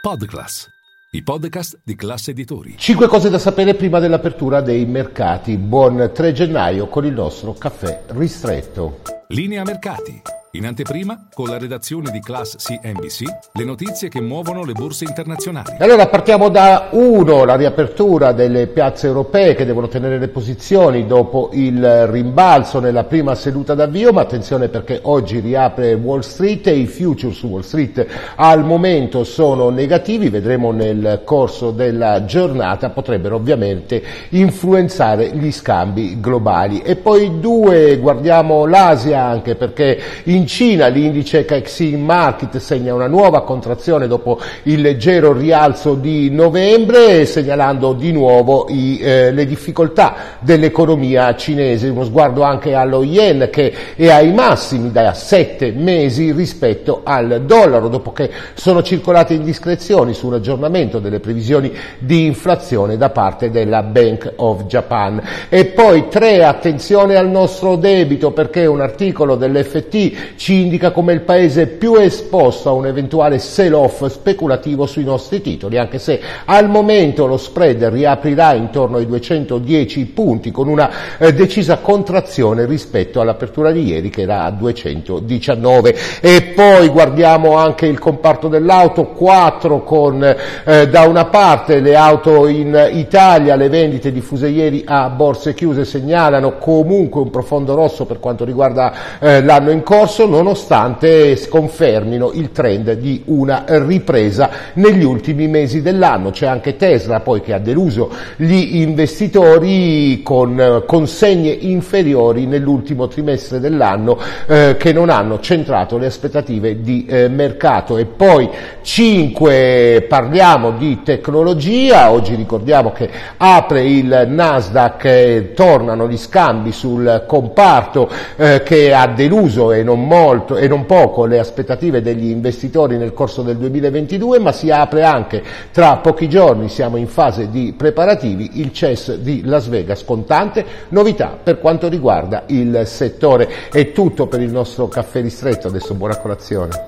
Podclass, i podcast di classe editori. Cinque cose da sapere prima dell'apertura dei mercati. Buon 3 gennaio con il nostro caffè ristretto. Linea mercati. In anteprima, con la redazione di Class CNBC, le notizie che muovono le borse internazionali. Allora partiamo da uno, la riapertura delle piazze europee che devono tenere le posizioni dopo il rimbalzo nella prima seduta d'avvio, ma attenzione perché oggi riapre Wall Street e i futures su Wall Street al momento sono negativi, vedremo nel corso della giornata, potrebbero ovviamente influenzare gli scambi globali. E poi due, guardiamo l'Asia anche perché in Cina l'indice Caixin Market segna una nuova contrazione dopo il leggero rialzo di novembre, segnalando di nuovo i, eh, le difficoltà dell'economia cinese. Uno sguardo anche allo yen che è ai massimi da sette mesi rispetto al dollaro, dopo che sono circolate indiscrezioni sull'aggiornamento delle previsioni di inflazione da parte della Bank of Japan. E poi tre, attenzione al nostro debito perché un articolo dell'FT ci indica come il paese più esposto a un eventuale sell-off speculativo sui nostri titoli, anche se al momento lo spread riaprirà intorno ai 210 punti con una eh, decisa contrazione rispetto all'apertura di ieri che era a 219. E poi guardiamo anche il comparto dell'auto, 4 con eh, da una parte le auto in Italia, le vendite diffuse ieri a borse chiuse segnalano comunque un profondo rosso per quanto riguarda eh, l'anno in corso, corso nonostante sconfermino il trend di una ripresa negli ultimi mesi dell'anno. C'è anche Tesla poi che ha deluso gli investitori con consegne inferiori nell'ultimo trimestre dell'anno eh, che non hanno centrato le aspettative di eh, mercato. E poi 5 parliamo di tecnologia, oggi ricordiamo che apre il Nasdaq e tornano gli scambi sul comparto eh, che ha deluso e non molto e non poco le aspettative degli investitori nel corso del 2022, ma si apre anche tra pochi giorni, siamo in fase di preparativi, il CES di Las Vegas con tante novità per quanto riguarda il settore. È tutto per il nostro caffè ristretto, adesso buona colazione.